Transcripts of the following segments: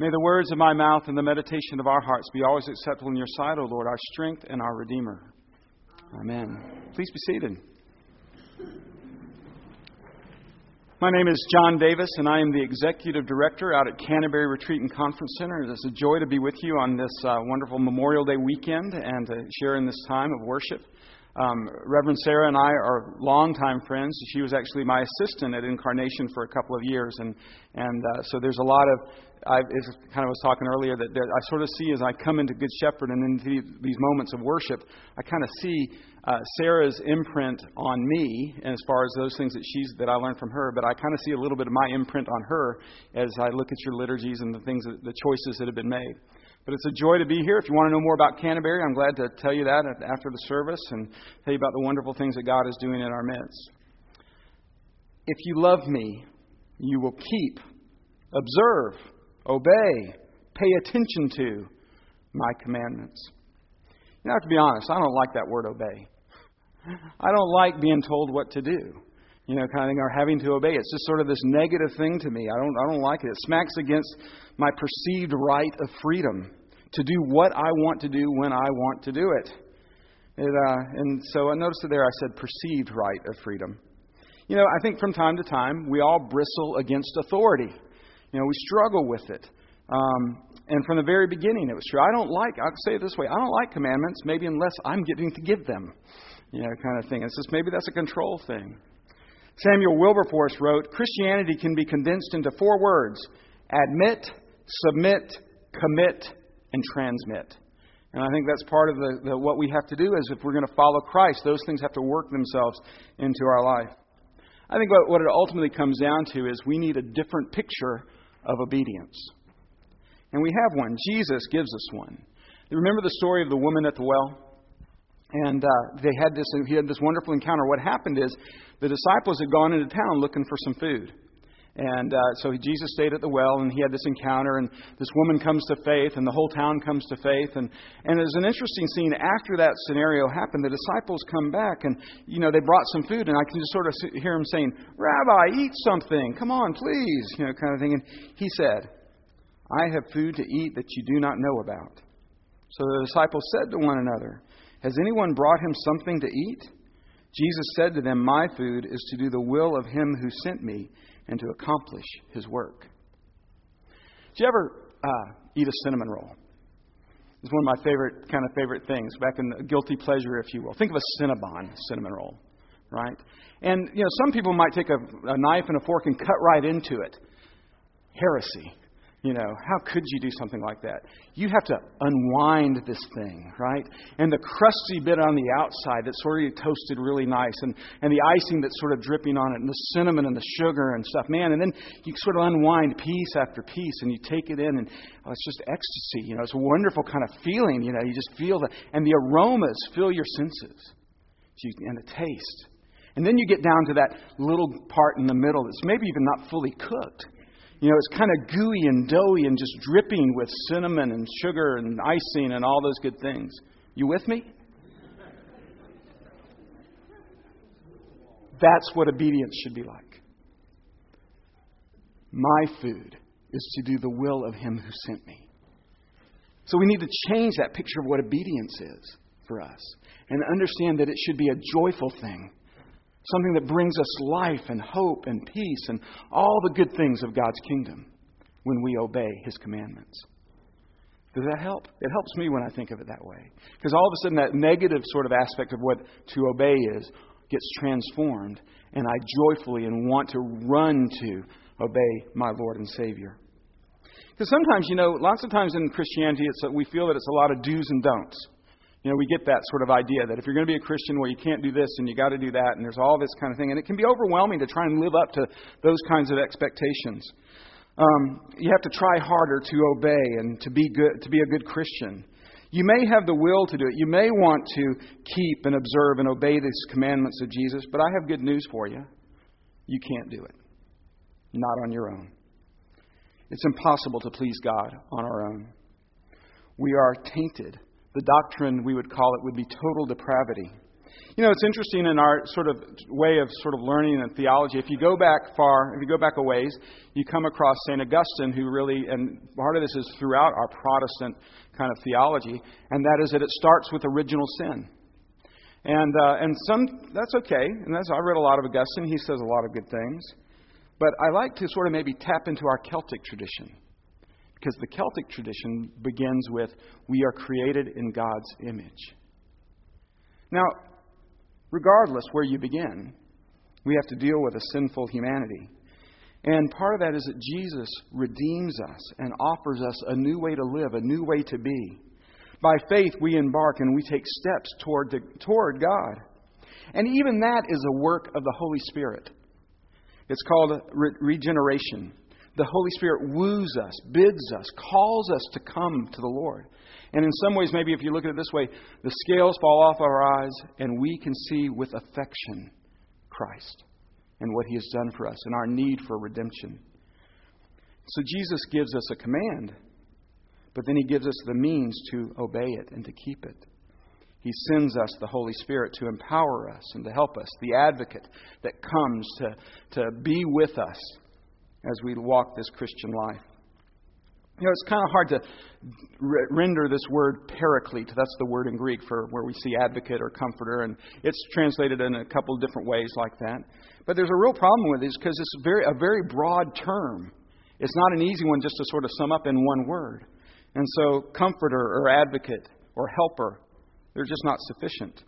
May the words of my mouth and the meditation of our hearts be always acceptable in your sight, O Lord, our strength and our Redeemer. Amen. Please be seated. My name is John Davis, and I am the Executive Director out at Canterbury Retreat and Conference Center. It is a joy to be with you on this uh, wonderful Memorial Day weekend and to share in this time of worship. Um, Reverend Sarah and I are longtime friends. She was actually my assistant at Incarnation for a couple of years, and and uh, so there's a lot of I as kind of was talking earlier that, that I sort of see as I come into Good Shepherd and into these moments of worship, I kind of see uh, Sarah's imprint on me, as far as those things that she's that I learned from her, but I kind of see a little bit of my imprint on her as I look at your liturgies and the things, that, the choices that have been made. But it's a joy to be here. If you want to know more about Canterbury, I'm glad to tell you that after the service and tell you about the wonderful things that God is doing in our midst. If you love me, you will keep, observe, obey, pay attention to my commandments. You know, have to be honest, I don't like that word obey. I don't like being told what to do, you know, kind of thing, or having to obey. It's just sort of this negative thing to me. I don't, I don't like it. It smacks against my perceived right of freedom to do what I want to do when I want to do it. It uh, and so I noticed there I said perceived right of freedom. You know, I think from time to time we all bristle against authority. You know, we struggle with it. Um, and from the very beginning, it was true. I don't like, I'll say it this way I don't like commandments, maybe unless I'm getting to give them, you know, kind of thing. It's just maybe that's a control thing. Samuel Wilberforce wrote Christianity can be condensed into four words admit, submit, commit, and transmit. And I think that's part of the, the, what we have to do is if we're going to follow Christ, those things have to work themselves into our life. I think what, what it ultimately comes down to is we need a different picture of obedience. And we have one. Jesus gives us one. Remember the story of the woman at the well? And uh, they had this, he had this wonderful encounter. What happened is the disciples had gone into town looking for some food. And uh, so Jesus stayed at the well, and he had this encounter, and this woman comes to faith, and the whole town comes to faith. And, and there's an interesting scene after that scenario happened. The disciples come back, and, you know, they brought some food, and I can just sort of hear them saying, Rabbi, eat something. Come on, please, you know, kind of thing. And he said, I have food to eat that you do not know about. So the disciples said to one another, Has anyone brought him something to eat? Jesus said to them, My food is to do the will of him who sent me and to accomplish his work. Did you ever uh, eat a cinnamon roll? It's one of my favorite kind of favorite things. Back in the guilty pleasure, if you will. Think of a Cinnabon cinnamon roll, right? And you know, some people might take a, a knife and a fork and cut right into it. Heresy. You know, how could you do something like that? You have to unwind this thing, right? And the crusty bit on the outside that's of toasted really nice, and, and the icing that's sort of dripping on it, and the cinnamon and the sugar and stuff. Man, and then you sort of unwind piece after piece, and you take it in, and oh, it's just ecstasy. You know, it's a wonderful kind of feeling. You know, you just feel the, and the aromas fill your senses, and the taste. And then you get down to that little part in the middle that's maybe even not fully cooked you know, it's kind of gooey and doughy and just dripping with cinnamon and sugar and icing and all those good things. You with me? That's what obedience should be like. My food is to do the will of Him who sent me. So we need to change that picture of what obedience is for us and understand that it should be a joyful thing something that brings us life and hope and peace and all the good things of God's kingdom when we obey His commandments. Does that help? It helps me when I think of it that way. Because all of a sudden, that negative sort of aspect of what to obey is gets transformed, and I joyfully and want to run to obey my Lord and Savior. Because sometimes, you know, lots of times in Christianity, it's we feel that it's a lot of do's and don'ts. You know, we get that sort of idea that if you're going to be a Christian, well, you can't do this and you got to do that, and there's all this kind of thing. And it can be overwhelming to try and live up to those kinds of expectations. Um, you have to try harder to obey and to be good, to be a good Christian. You may have the will to do it. You may want to keep and observe and obey these commandments of Jesus, but I have good news for you. You can't do it. Not on your own. It's impossible to please God on our own. We are tainted the doctrine, we would call it, would be total depravity. You know, it's interesting in our sort of way of sort of learning and theology. If you go back far, if you go back a ways, you come across St. Augustine, who really, and part of this is throughout our Protestant kind of theology, and that is that it starts with original sin. And, uh, and some, that's okay. And that's, I read a lot of Augustine. He says a lot of good things. But I like to sort of maybe tap into our Celtic tradition. Because the Celtic tradition begins with, we are created in God's image. Now, regardless where you begin, we have to deal with a sinful humanity. And part of that is that Jesus redeems us and offers us a new way to live, a new way to be. By faith, we embark and we take steps toward, the, toward God. And even that is a work of the Holy Spirit. It's called re- regeneration. The Holy Spirit woos us, bids us, calls us to come to the Lord. And in some ways, maybe if you look at it this way, the scales fall off our eyes and we can see with affection Christ and what he has done for us and our need for redemption. So Jesus gives us a command, but then he gives us the means to obey it and to keep it. He sends us the Holy Spirit to empower us and to help us, the advocate that comes to, to be with us as we walk this Christian life. You know, it's kind of hard to render this word paraclete. That's the word in Greek for where we see advocate or comforter, and it's translated in a couple of different ways like that. But there's a real problem with it because it's very, a very broad term. It's not an easy one just to sort of sum up in one word. And so, comforter or advocate or helper, they're just not sufficient.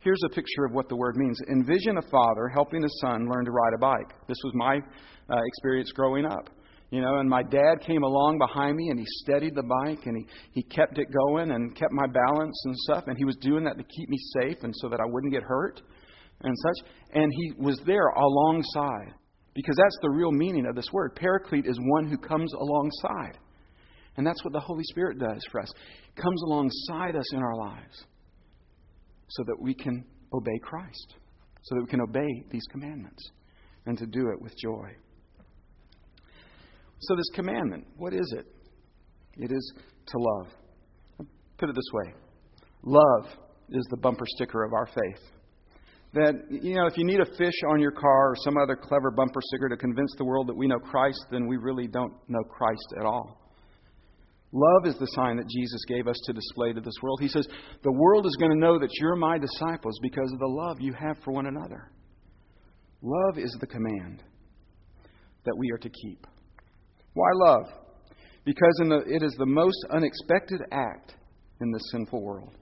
Here's a picture of what the word means. Envision a father helping his son learn to ride a bike. This was my uh, experience growing up. You know, and my dad came along behind me and he steadied the bike and he, he kept it going and kept my balance and stuff. And he was doing that to keep me safe and so that I wouldn't get hurt and such. And he was there alongside because that's the real meaning of this word. Paraclete is one who comes alongside. And that's what the Holy Spirit does for us. comes alongside us in our lives so that we can obey Christ, so that we can obey these commandments and to do it with joy. So, this commandment, what is it? It is to love. Put it this way love is the bumper sticker of our faith. That, you know, if you need a fish on your car or some other clever bumper sticker to convince the world that we know Christ, then we really don't know Christ at all. Love is the sign that Jesus gave us to display to this world. He says, The world is going to know that you're my disciples because of the love you have for one another. Love is the command that we are to keep. Why love? Because the, it is the most unexpected act in this sinful world,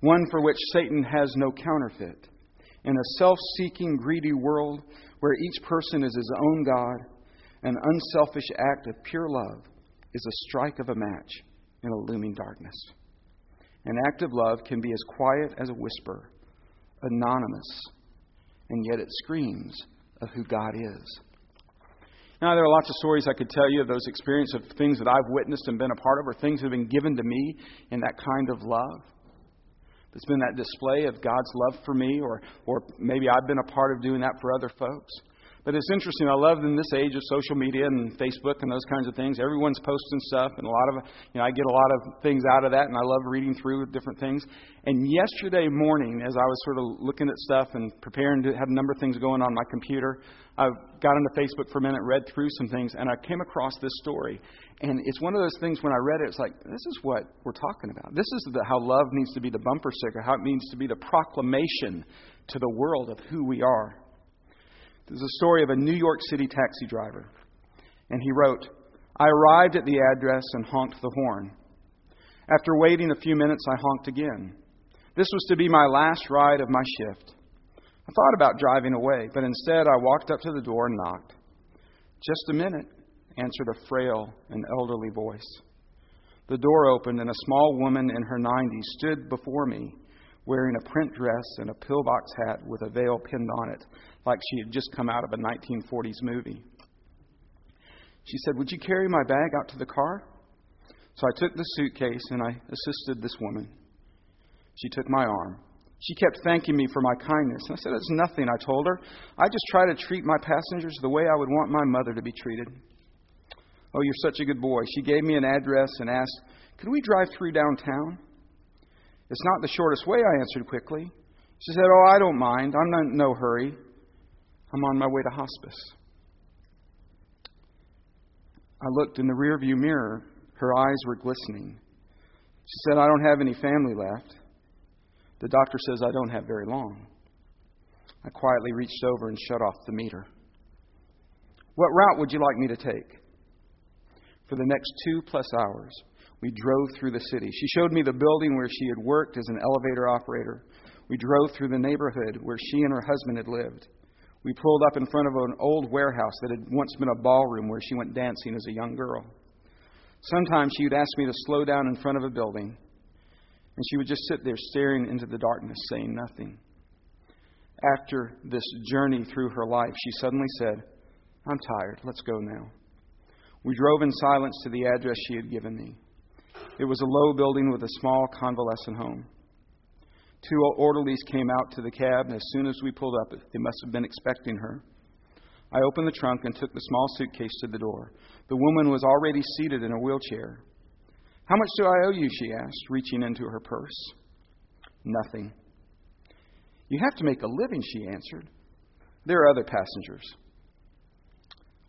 one for which Satan has no counterfeit. In a self seeking, greedy world where each person is his own God, an unselfish act of pure love is a strike of a match in a looming darkness. An act of love can be as quiet as a whisper, anonymous, and yet it screams of who God is. Now, there are lots of stories I could tell you of those experiences of things that I've witnessed and been a part of, or things that have been given to me in that kind of love. It's been that display of God's love for me, or, or maybe I've been a part of doing that for other folks. But it's interesting. I love in this age of social media and Facebook and those kinds of things. Everyone's posting stuff, and a lot of you know I get a lot of things out of that, and I love reading through different things. And yesterday morning, as I was sort of looking at stuff and preparing to have a number of things going on my computer, I got into Facebook for a minute, read through some things, and I came across this story. And it's one of those things when I read it, it's like this is what we're talking about. This is the, how love needs to be the bumper sticker, how it needs to be the proclamation to the world of who we are. There's a story of a New York City taxi driver. And he wrote, I arrived at the address and honked the horn. After waiting a few minutes, I honked again. This was to be my last ride of my shift. I thought about driving away, but instead I walked up to the door and knocked. Just a minute, answered a frail and elderly voice. The door opened, and a small woman in her 90s stood before me, wearing a print dress and a pillbox hat with a veil pinned on it like she had just come out of a 1940s movie. She said, Would you carry my bag out to the car? So I took the suitcase and I assisted this woman. She took my arm. She kept thanking me for my kindness. And I said, It's nothing, I told her. I just try to treat my passengers the way I would want my mother to be treated. Oh, you're such a good boy. She gave me an address and asked, Could we drive through downtown? It's not the shortest way, I answered quickly. She said, Oh, I don't mind. I'm in no hurry. I'm on my way to hospice. I looked in the rearview mirror. Her eyes were glistening. She said, I don't have any family left. The doctor says I don't have very long. I quietly reached over and shut off the meter. What route would you like me to take? For the next two plus hours, we drove through the city. She showed me the building where she had worked as an elevator operator. We drove through the neighborhood where she and her husband had lived. We pulled up in front of an old warehouse that had once been a ballroom where she went dancing as a young girl. Sometimes she would ask me to slow down in front of a building, and she would just sit there staring into the darkness, saying nothing. After this journey through her life, she suddenly said, I'm tired. Let's go now. We drove in silence to the address she had given me. It was a low building with a small convalescent home. Two orderlies came out to the cab, and as soon as we pulled up, they must have been expecting her. I opened the trunk and took the small suitcase to the door. The woman was already seated in a wheelchair. How much do I owe you? she asked, reaching into her purse. Nothing. You have to make a living, she answered. There are other passengers.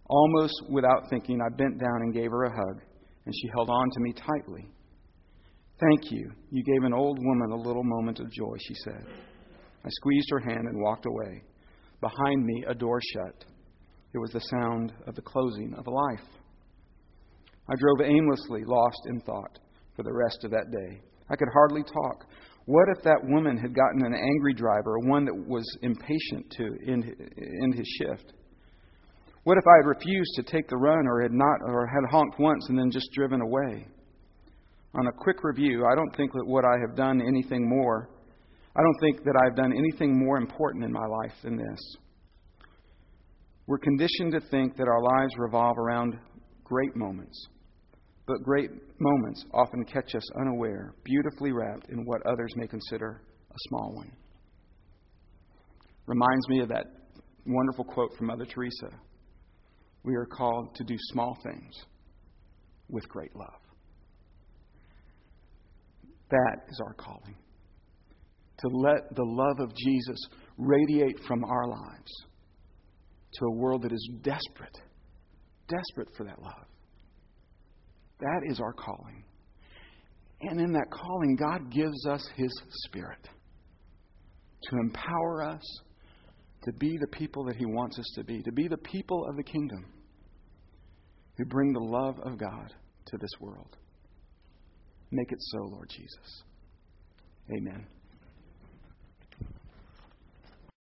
Almost without thinking, I bent down and gave her a hug, and she held on to me tightly. Thank you. You gave an old woman a little moment of joy, she said. I squeezed her hand and walked away. Behind me, a door shut. It was the sound of the closing of a life. I drove aimlessly, lost in thought, for the rest of that day. I could hardly talk. What if that woman had gotten an angry driver, one that was impatient to end, end his shift? What if I had refused to take the run or had not or had honked once and then just driven away? On a quick review, I don't think that what I have done anything more. I don't think that I've done anything more important in my life than this. We're conditioned to think that our lives revolve around great moments. But great moments often catch us unaware, beautifully wrapped in what others may consider a small one. Reminds me of that wonderful quote from Mother Teresa We are called to do small things with great love. That is our calling. To let the love of Jesus radiate from our lives to a world that is desperate, desperate for that love. That is our calling. And in that calling, God gives us His Spirit to empower us to be the people that He wants us to be, to be the people of the kingdom who bring the love of God to this world. Make it so, Lord Jesus. Amen.